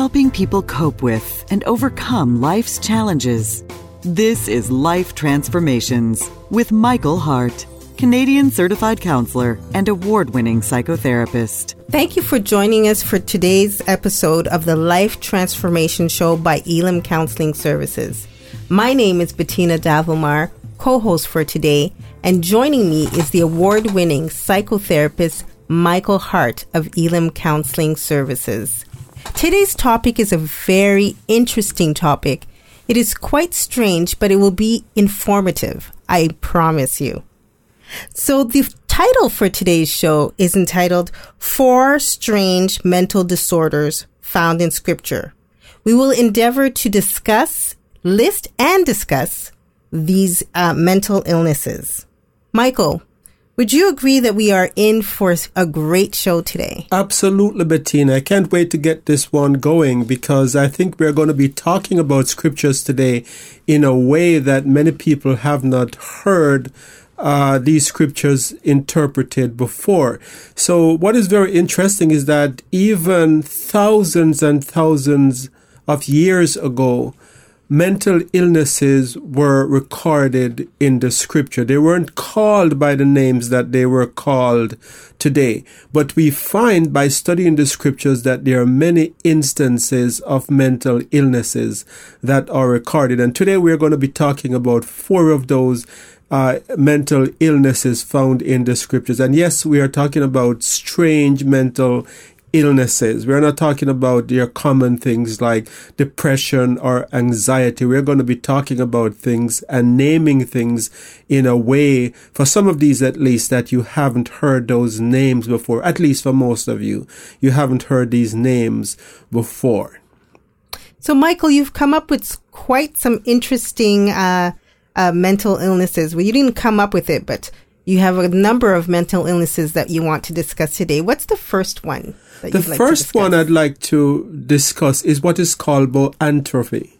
helping people cope with and overcome life's challenges. This is Life Transformations with Michael Hart, Canadian certified counselor and award winning psychotherapist. Thank you for joining us for today's episode of the Life Transformation Show by Elim Counseling Services. My name is Bettina Davomar, co host for today, and joining me is the award winning psychotherapist Michael Hart of Elim Counseling Services. Today's topic is a very interesting topic. It is quite strange, but it will be informative. I promise you. So the title for today's show is entitled Four Strange Mental Disorders Found in Scripture. We will endeavor to discuss, list, and discuss these uh, mental illnesses. Michael, would you agree that we are in for a great show today? Absolutely, Bettina. I can't wait to get this one going because I think we're going to be talking about scriptures today in a way that many people have not heard uh, these scriptures interpreted before. So, what is very interesting is that even thousands and thousands of years ago, mental illnesses were recorded in the scripture. They weren't called by the names that they were called today. But we find by studying the scriptures that there are many instances of mental illnesses that are recorded. And today we're going to be talking about four of those uh, mental illnesses found in the scriptures. And yes, we are talking about strange mental illnesses. We're not talking about your common things like depression or anxiety. We're going to be talking about things and naming things in a way, for some of these at least, that you haven't heard those names before. At least for most of you, you haven't heard these names before. So, Michael, you've come up with quite some interesting uh, uh, mental illnesses. Well, you didn't come up with it, but you have a number of mental illnesses that you want to discuss today. What's the first one? The like first one I'd like to discuss is what is called boanthropy.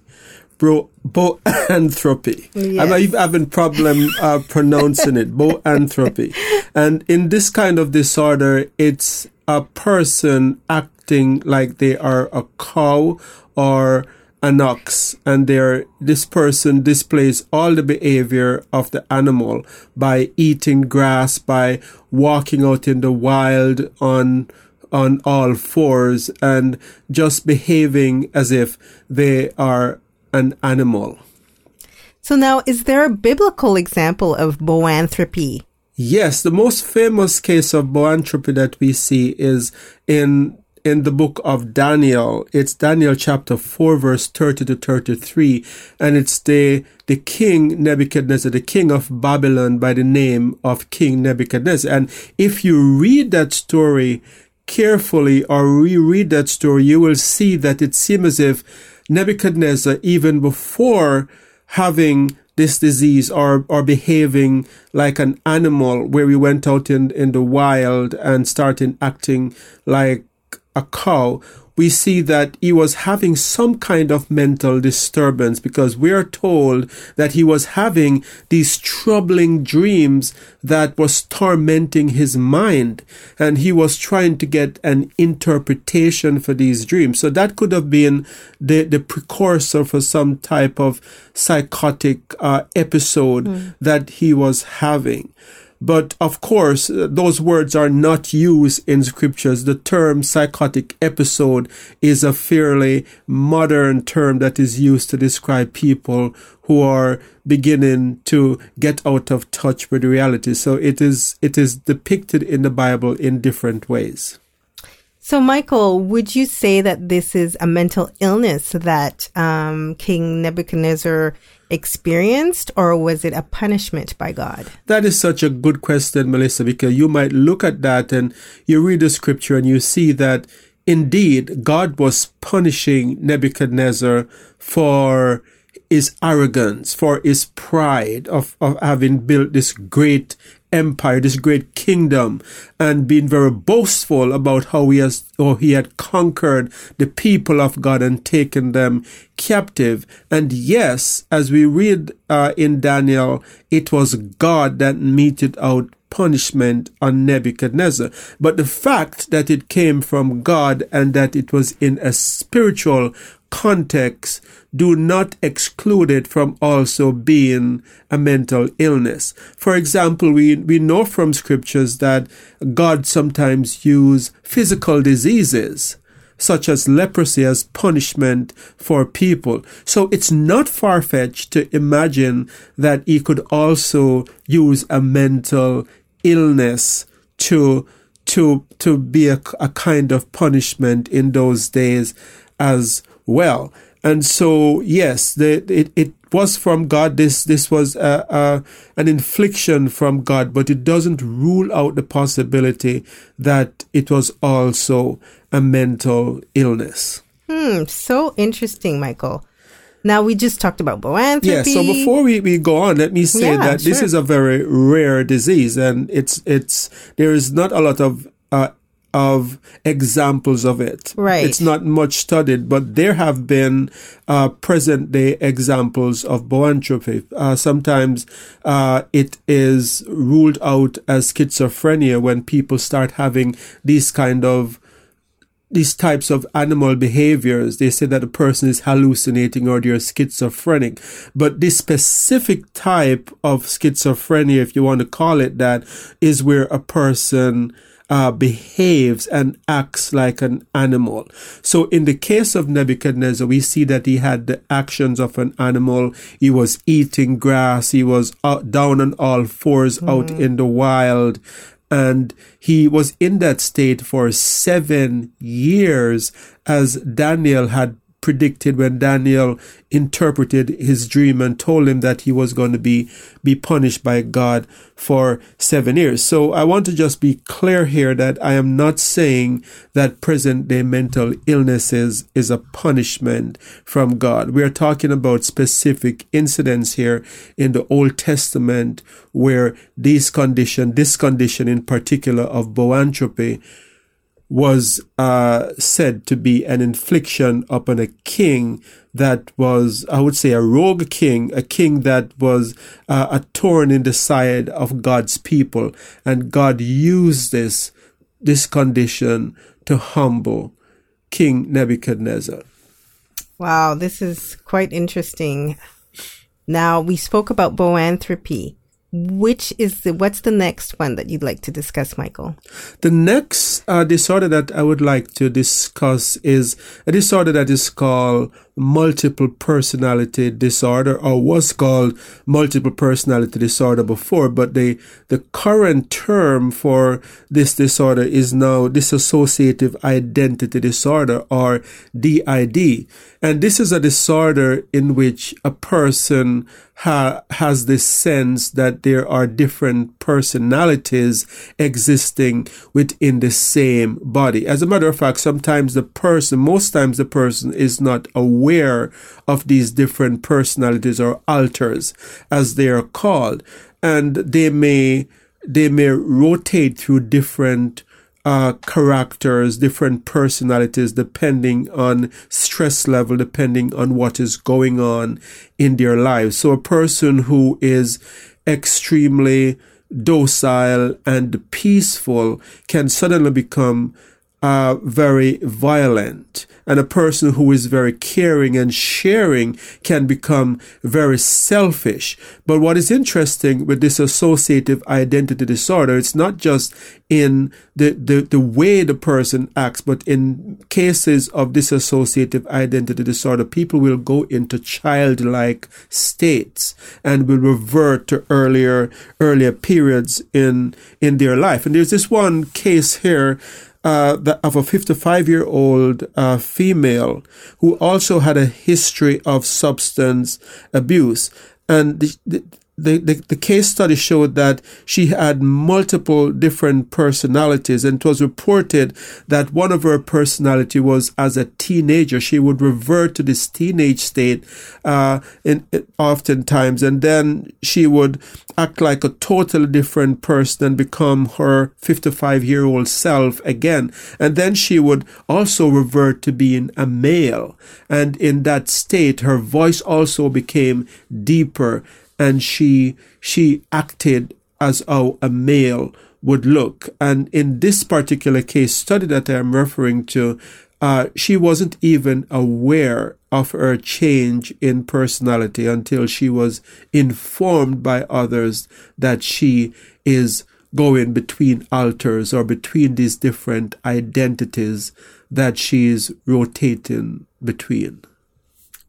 Bro, boanthropy. Yes. I'm having problem uh, pronouncing it. Boanthropy, and in this kind of disorder, it's a person acting like they are a cow or an ox and there this person displays all the behavior of the animal by eating grass by walking out in the wild on on all fours and just behaving as if they are an animal so now is there a biblical example of boanthropy yes the most famous case of boanthropy that we see is in in the book of Daniel. It's Daniel chapter 4 verse 30 to 33 and it's the the king Nebuchadnezzar, the king of Babylon by the name of King Nebuchadnezzar. And if you read that story carefully or reread that story, you will see that it seems as if Nebuchadnezzar, even before having this disease or, or behaving like an animal where we went out in, in the wild and started acting like a cow, we see that he was having some kind of mental disturbance because we are told that he was having these troubling dreams that was tormenting his mind and he was trying to get an interpretation for these dreams. So that could have been the, the precursor for some type of psychotic uh, episode mm. that he was having. But of course, uh, those words are not used in scriptures. The term psychotic episode is a fairly modern term that is used to describe people who are beginning to get out of touch with reality. So it is, it is depicted in the Bible in different ways. So, Michael, would you say that this is a mental illness that um, King Nebuchadnezzar experienced, or was it a punishment by God? That is such a good question, Melissa, because you might look at that and you read the scripture and you see that indeed God was punishing Nebuchadnezzar for his arrogance, for his pride of, of having built this great empire, this great kingdom, and being very boastful about how he has, how he had conquered the people of God and taken them captive. And yes, as we read uh, in Daniel, it was God that meted out punishment on Nebuchadnezzar. But the fact that it came from God and that it was in a spiritual context do not exclude it from also being a mental illness. For example, we, we know from scriptures that God sometimes use physical diseases such as leprosy as punishment for people. So it's not far fetched to imagine that he could also use a mental illness to to to be a, a kind of punishment in those days as well. And so, yes, the, it, it was from God. This, this was an infliction from God, but it doesn't rule out the possibility that it was also a mental illness. Hmm, so interesting, Michael. Now we just talked about boanthropy. Yeah, so before we, we go on, let me say Yeah, that this is a very rare disease and it's it's there is not a lot of uh, of examples of it. Right. It's not much studied, but there have been uh, present day examples of boanthropy. Uh, sometimes uh, it is ruled out as schizophrenia when people start having these kind of these types of animal behaviors. They say that a person is hallucinating or they're schizophrenic. But this specific type of schizophrenia, if you want to call it that, is where a person uh, behaves and acts like an animal. So in the case of Nebuchadnezzar, we see that he had the actions of an animal. He was eating grass. He was out, down on all 4s out in the wild and he was in that state for seven years as Daniel had predicted when Daniel interpreted his dream and told him that he was going to be be punished by God for 7 years. So I want to just be clear here that I am not saying that present day mental illnesses is a punishment from God. We are talking about specific incidents here in the Old Testament where these condition this condition in particular of boanthropy was uh, said to be an infliction upon a king that was, I would say, a rogue king, a king that was uh, a thorn in the side of God's people, and God used this this condition to humble King Nebuchadnezzar. Wow, this is quite interesting. Now we spoke about boanthropy. Which is the what's the next one that you'd like to discuss, Michael? The next uh, disorder that I would like to discuss is a disorder that is called multiple personality disorder or was called multiple personality disorder before, but the, the current term for this disorder is now dissociative identity disorder or DID. And this is a disorder in which a person ha- has this sense that there are different personalities existing within the same body. As a matter of fact, sometimes the person, most times the person is not aware of these different personalities or alters as they are called. And they may, they may rotate through different uh, characters, different personalities, depending on stress level, depending on what is going on in their lives. So a person who is extremely docile and peaceful can suddenly become uh, very violent. And a person who is very caring and sharing can become very selfish. But what is interesting with this associative identity disorder, it's not just in the, the, the way the person acts, but in cases of dissociative identity disorder, people will go into childlike states and will revert to earlier, earlier periods in, in their life. And there's this one case here uh, of a 55 year old uh, female who also had a history of substance abuse. And the, the, the, the, the case study showed that she had multiple different personalities and it was reported that one of her personality was as a teenager. She would revert to this teenage state uh, in, in oftentimes and then she would act like a totally different person and become her 55 year old self again. And then she would also revert to being a male. And in that state her voice also became deeper and she she acted as how a male would look. And in this particular case study that I'm referring to, uh, she wasn't even aware of her change in personality until she was informed by others that she is going between alters or between these different identities that she is rotating between.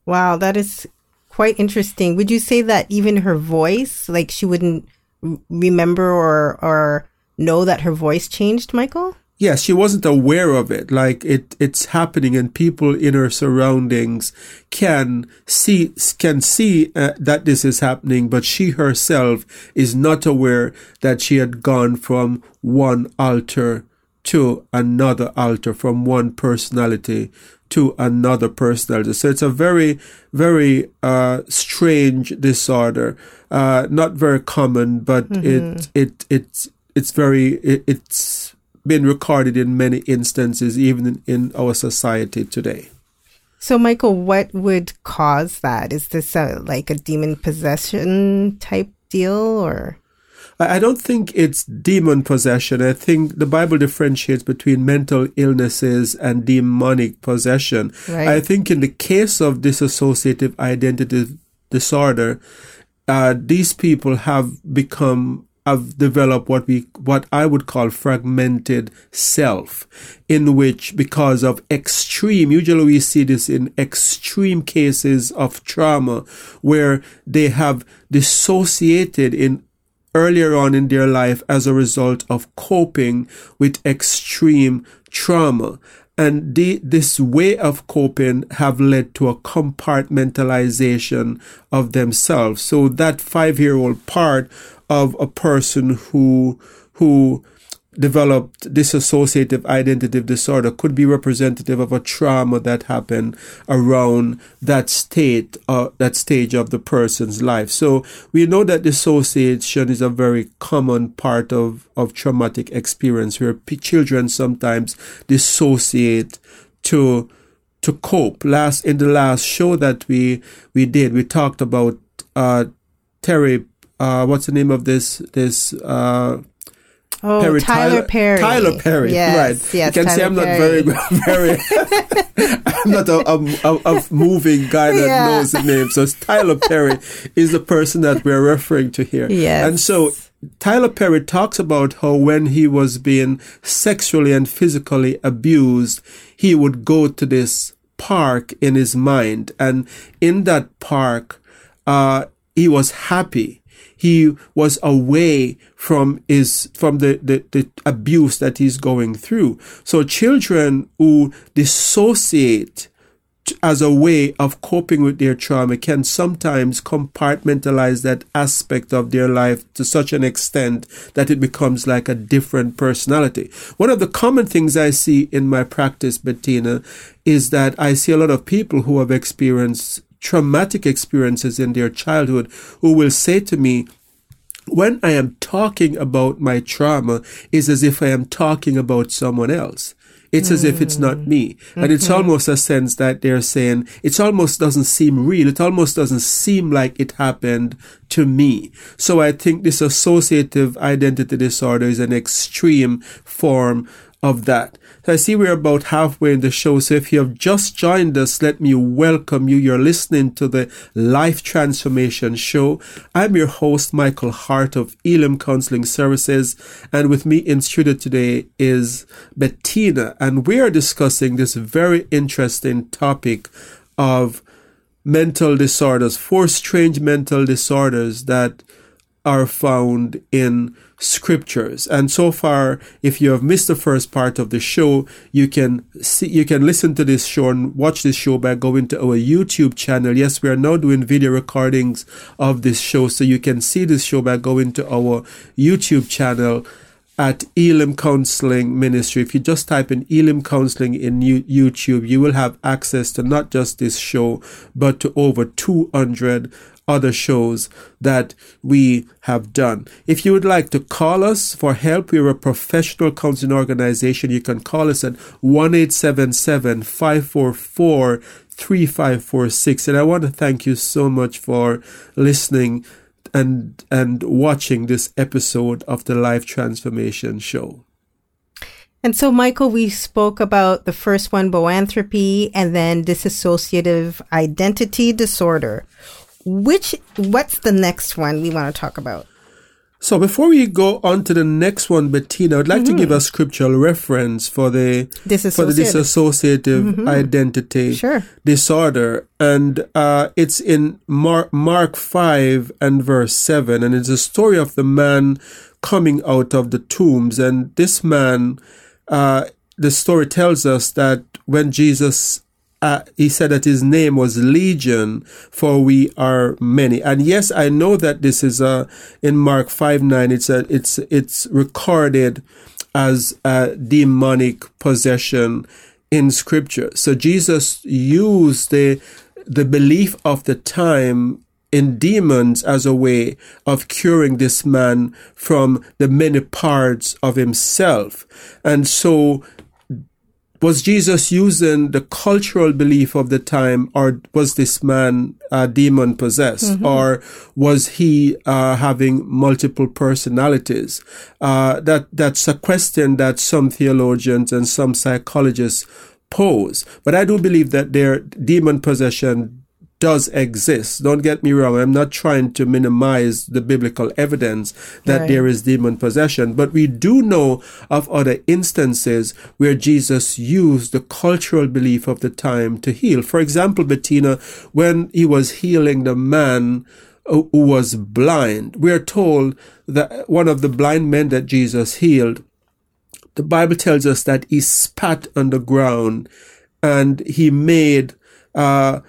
Wow, that is quite interesting. Would you say that even her voice, like she wouldn't remember or or know that her voice changed, Michael? Yes, she wasn't aware of it. Like it, it's happening, and people in her surroundings can see can see uh, that this is happening, but she herself is not aware that she had gone from one alter to another alter, from one personality to another personality. So it's a very, very uh, strange disorder. Uh, not very common, but mm-hmm. it it it's it's very it, it's been recorded in many instances, even in, in our society today. So, Michael, what would cause that? Is this a, like a demon possession type deal, or? I don't think it's demon possession. I think the Bible differentiates between mental illnesses and demonic possession. Right. I think in the case of dissociative identity disorder, uh, these people have become have developed what we what I would call fragmented self, in which because of extreme, usually we see this in extreme cases of trauma, where they have dissociated in earlier on in their life as a result of coping with extreme trauma. And the, this way of coping have led to a compartmentalization of themselves. So that five year old part of a person who who developed dissociative identity disorder could be representative of a trauma that happened around that state uh, that stage of the person's life. So we know that dissociation is a very common part of of traumatic experience where p- children sometimes dissociate to to cope. Last in the last show that we we did we talked about uh Terry uh, what's the name of this this uh, Oh, Perry, Tyler, Tyler, Perry. Tyler Perry, yes, right? Yes, you can Tyler see I'm not Perry. very, very. I'm not a, a, a, moving guy that yeah. knows the name. So Tyler Perry is the person that we're referring to here. Yes. And so Tyler Perry talks about how when he was being sexually and physically abused, he would go to this park in his mind, and in that park, uh, he was happy he was away from his from the, the, the abuse that he's going through. So children who dissociate as a way of coping with their trauma can sometimes compartmentalize that aspect of their life to such an extent that it becomes like a different personality. One of the common things I see in my practice, Bettina, is that I see a lot of people who have experienced traumatic experiences in their childhood who will say to me, when I am talking about my trauma, is as if I am talking about someone else. It's mm. as if it's not me. And mm-hmm. it's almost a sense that they're saying, it almost doesn't seem real. It almost doesn't seem like it happened to me. So I think this associative identity disorder is an extreme form of that. So I see we're about halfway in the show. So if you have just joined us, let me welcome you. You're listening to the Life Transformation Show. I'm your host, Michael Hart of Elim Counseling Services. And with me in studio today is Bettina. And we are discussing this very interesting topic of mental disorders, four strange mental disorders that are found in scriptures. And so far, if you have missed the first part of the show, you can see, you can listen to this show and watch this show by going to our YouTube channel. Yes, we are now doing video recordings of this show, so you can see this show by going to our YouTube channel at Elim Counseling Ministry. If you just type in Elim Counseling in YouTube, you will have access to not just this show, but to over 200 other shows that we have done. If you would like to call us for help, we're a professional counseling organization. You can call us at 1 544 3546. And I want to thank you so much for listening and and watching this episode of the Life Transformation Show. And so, Michael, we spoke about the first one, boanthropy, and then dissociative identity disorder. Which, what's the next one we want to talk about? So before we go on to the next one, Bettina, I'd like mm-hmm. to give a scriptural reference for the for the dissociative mm-hmm. identity sure. disorder, and uh, it's in Mark, Mark five and verse seven, and it's a story of the man coming out of the tombs, and this man, uh, the story tells us that when Jesus uh, he said that his name was Legion, for we are many. And yes, I know that this is uh, in Mark five nine. It's a, it's it's recorded as a demonic possession in Scripture. So Jesus used the the belief of the time in demons as a way of curing this man from the many parts of himself. And so was Jesus using the cultural belief of the time, or was this man uh, demon possessed, mm-hmm. or was he uh, having multiple personalities? Uh, that that's a question that some theologians and some psychologists pose. But I do believe that their demon possession does exist. Don't get me wrong. I'm not trying to minimize the biblical evidence that right. there is demon possession, but we do know of other instances where Jesus used the cultural belief of the time to heal. For example, Bettina, when he was healing the man who was blind, we are told that one of the blind men that Jesus healed, the Bible tells us that he spat on the ground and he made, uh,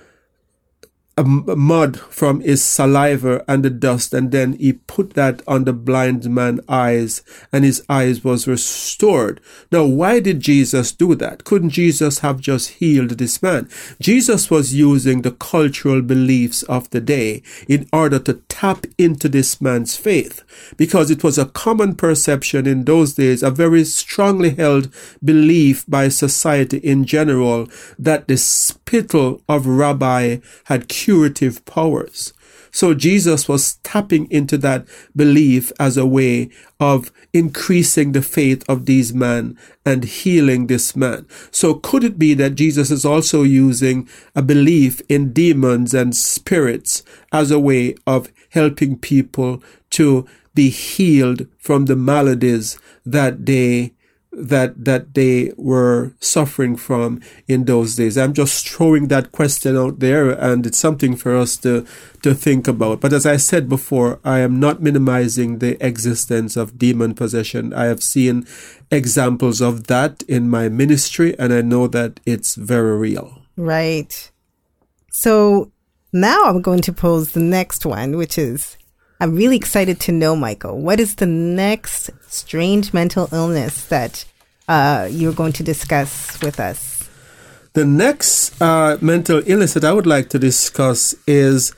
a mud from his saliva and the dust and then he put that on the blind man's eyes and his eyes was restored. Now why did jesus do that? Couldn't jesus have just healed this man? Jesus was using the cultural beliefs of the day in order to tap into this man's faith because it was a common perception in those days a very strongly held belief by society in general that the spittle of rabbi had curative powers. So Jesus was tapping into that belief as a way of increasing the faith of these men and healing this man. So could it be that Jesus is also using a belief in demons and spirits as a way of helping people to be healed from the maladies that they that that they were suffering from in those days. I'm just throwing that question out there and it's something for us to to think about. But as I said before, I am not minimizing the existence of demon possession. I have seen examples of that in my ministry and I know that it's very real. Right. So now I'm going to pose the next one, which is I'm really excited to know, Michael, what is the next strange mental illness that uh, you're going to discuss with us? The next uh, mental illness that I would like to discuss is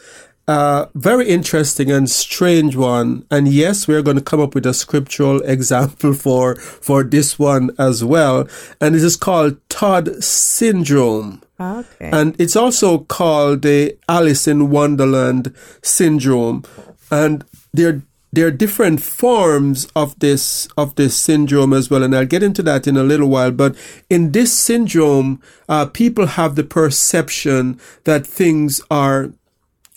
a very interesting and strange one. And yes, we're going to come up with a scriptural example for for this one as well. And it is called Todd syndrome. Okay. And it's also called the Alice in Wonderland syndrome and there there are different forms of this of this syndrome as well, and I'll get into that in a little while. But in this syndrome, uh, people have the perception that things are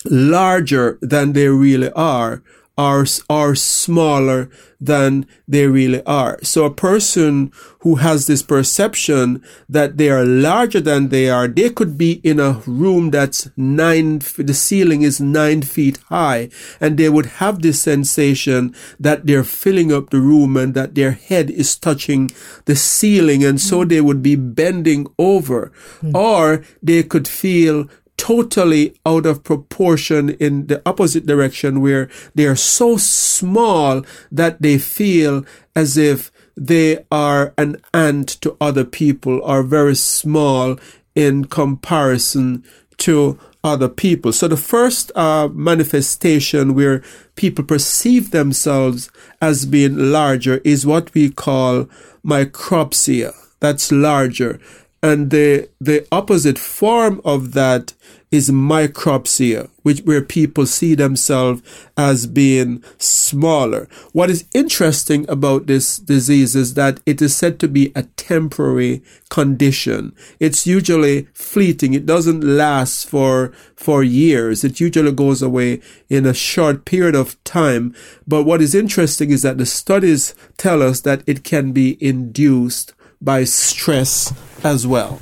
larger than they really are, are are smaller than they really are. So a person who has this perception that they are larger than they are, they could be in a room that's nine, the ceiling is nine feet high, and they would have this sensation that they're filling up the room and that their head is touching the ceiling, and so they would be bending over. Mm. Or they could feel totally out of proportion in the opposite direction where they are so small that they feel as if they are an ant to other people or very small in comparison to other people. So the first uh, manifestation where people perceive themselves as being larger is what we call macropsia. That's larger. And the, the opposite form of that is micropsia, which where people see themselves as being smaller. What is interesting about this disease is that it is said to be a temporary condition. It's usually fleeting. It doesn't last for for years. It usually goes away in a short period of time. But what is interesting is that the studies tell us that it can be induced by stress as well.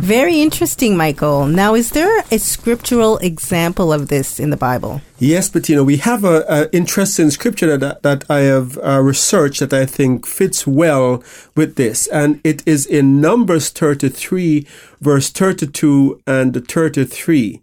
Very interesting, Michael. Now, is there a scriptural example of this in the Bible? Yes, but you know, we have a, a interesting scripture that, that I have uh, researched that I think fits well with this. And it is in Numbers 33, verse 32 and 33.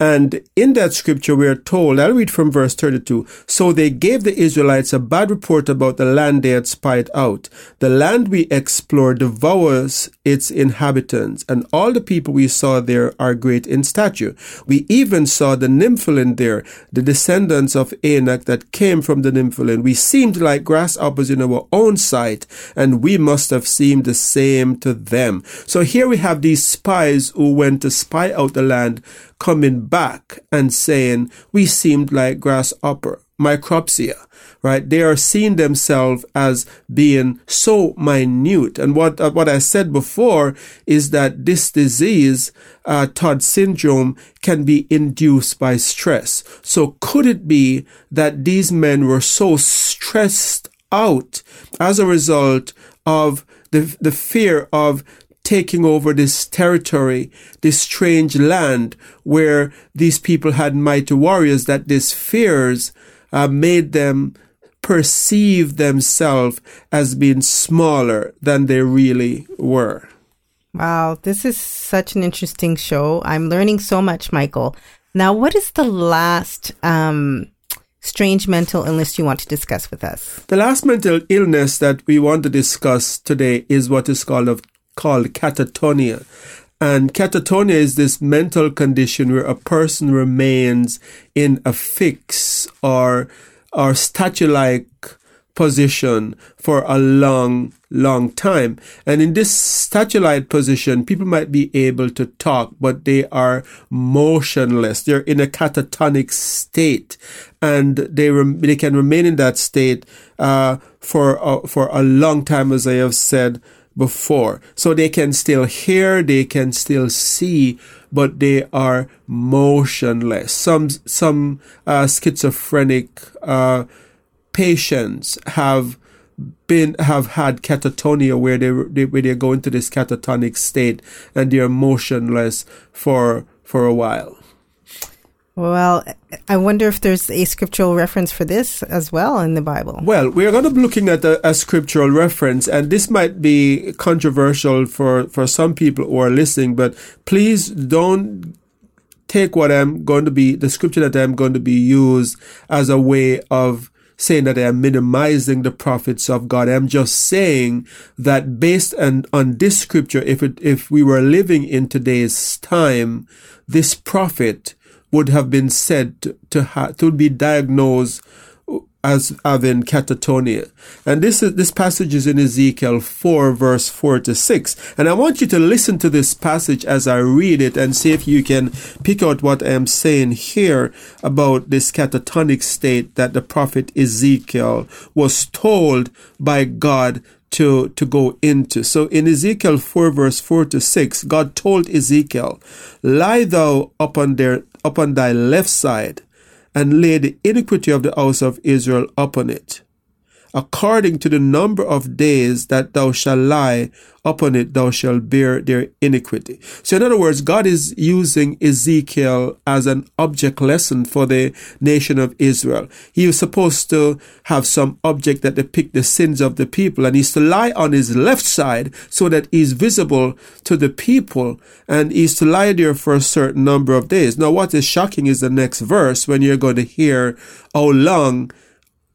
And in that scripture, we are told, I'll read from verse 32. So they gave the Israelites a bad report about the land they had spied out. The land we explored devours its inhabitants, and all the people we saw there are great in stature. We even saw the Nephilim there, the descendants of Anak that came from the Nephilim. We seemed like grasshoppers in our own sight, and we must have seemed the same to them. So here we have these spies who went to spy out the land coming back and saying, we seemed like grasshopper, micropsia, right? They are seeing themselves as being so minute. And what, uh, what I said before is that this disease, uh, Todd syndrome, can be induced by stress. So could it be that these men were so stressed out as a result of the, the fear of taking over this territory, this strange land where these people had mighty warriors, that these fears uh, made them perceive themselves as being smaller than they really were. Wow, this is such an interesting show. I'm learning so much, Michael. Now, what is the last um, strange mental illness you want to discuss with us? The last mental illness that we want to discuss today is what is called of called catatonia. And catatonia is this mental condition where a person remains in a fix or or statue-like position for a long, long time. And in this statue-like position, people might be able to talk, but they are motionless. They're in a catatonic state, and they rem- they can remain in that state uh, for uh, for a long time, as I have said before. So they can still hear, they can still see, but they are motionless. Some some uh, schizophrenic uh, patients have been have had catatonia where they, they where they go into this catatonic state and they are motionless for for a while. Well, I wonder if there's a scriptural reference for this as well in the Bible. Well, we are going to be looking at a, a, scriptural reference, and this might be controversial for, for some people who are listening, but please don't take what I'm going to be, the scripture that I'm going to be used as a way of saying that I am minimizing the prophets of God. I'm just saying that based on, on this scripture, if it, if we were living in today's time, this prophet would have been said to, to, to be diagnosed as having catatonia. And this is, this passage is in Ezekiel 4 verse 4 to 6. And I want you to listen to this passage as I read it and see if you can pick out what I am saying here about this catatonic state that the prophet Ezekiel was told by God to, to go into. So in Ezekiel 4 verse 4 to 6, God told Ezekiel, lie thou upon their, upon thy left side and lay the iniquity of the house of Israel upon it according to the number of days that thou shalt lie upon it, thou shalt bear their iniquity. So, in other words, God is using Ezekiel as an object lesson for the nation of Israel. He was supposed to have some object that depict the sins of the people, and he's to lie on his left side so that he's visible to the people, and he's to lie there for a certain number of days. Now, what is shocking is the next verse when you're going to hear how long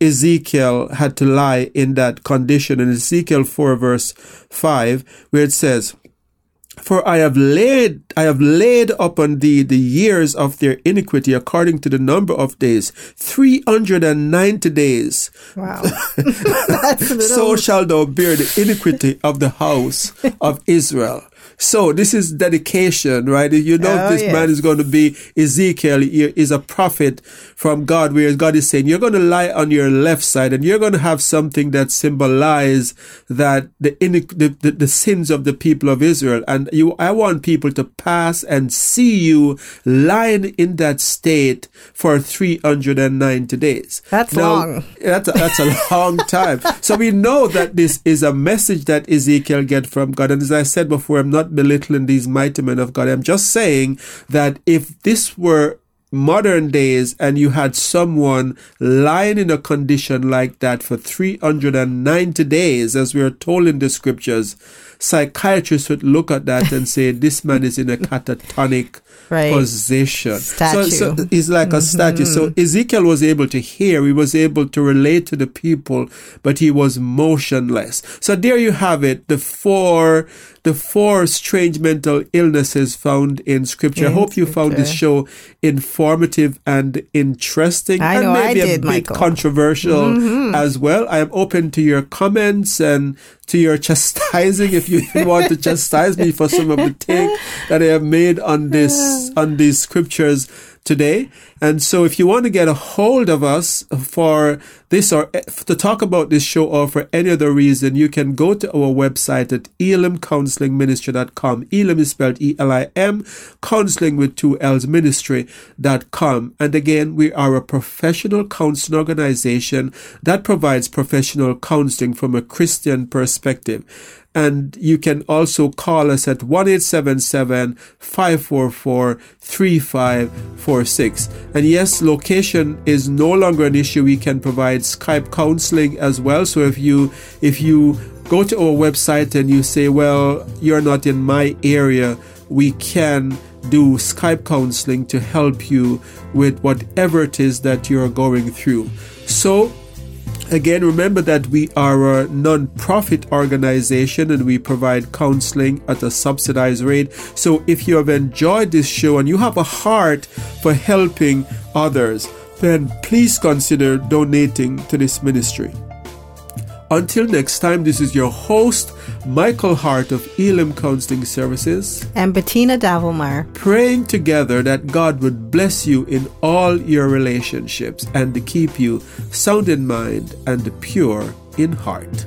Ezekiel had to lie in that condition in Ezekiel 4 verse 5 where it says, For I have laid, I have laid upon thee the years of their iniquity according to the number of days, 390 days. Wow. Little... So shall thou bear the iniquity of the house of Israel. So this is dedication, right? You know Oh, this yes. man is going to be Ezekiel he is a prophet from God, where God is saying, you're going to lie on your left side and you're going to have something that symbolize that the, the, the, the sins of the people of Israel. And you, I want people to pass and see you lying in that state for 390 days. That's Now, long. That's a, that's a long time. So we know that this is a message that Ezekiel get from God. And as I said before, I'm not belittling these mighty men of God. I'm just saying that if this were modern days and you had someone lying in a condition like that for 390 days, as we are told in the scriptures, psychiatrists would look at that and say, this man is in a catatonic Right. position. Statue. So, so he's like a mm-hmm. statue. So Ezekiel was able to hear, he was able to relate to the people, but he was motionless. So there you have it, the four the four strange mental illnesses found in scripture. I In hope you found this show informative and interesting I and know I maybe a did, bit Michael. Mm-hmm. controversial as well. I am open to your comments and to your chastising if you want to chastise me for some of the things that I have made on this on these scriptures today. And so if you want to get a hold of us for this or eh, to talk about this show or for any other reason, you can go to our website at elimcounselingministry.com. Elim is spelled E-L-I-M, counseling with two L's ministry.com. And again, we are a professional counseling organization that provides professional counseling from a Christian perspective. And you can also call us at 1 544 3546. And yes, location is no longer an issue. We can provide Skype counseling as well. So if you, if you go to our website and you say, well, you're not in my area, we can do Skype counseling to help you with whatever it is that you're going through. So Again, remember that we are a non-profit organization and we provide counseling at a subsidized rate. So if you have enjoyed this show and you have a heart for helping others, then please consider donating to this ministry. Until next time, this is your host, Michael Hart of Elim Counseling Services, And Bettina Davelmar. praying together that God would bless you in all your relationships and to keep you sound in mind and pure in heart.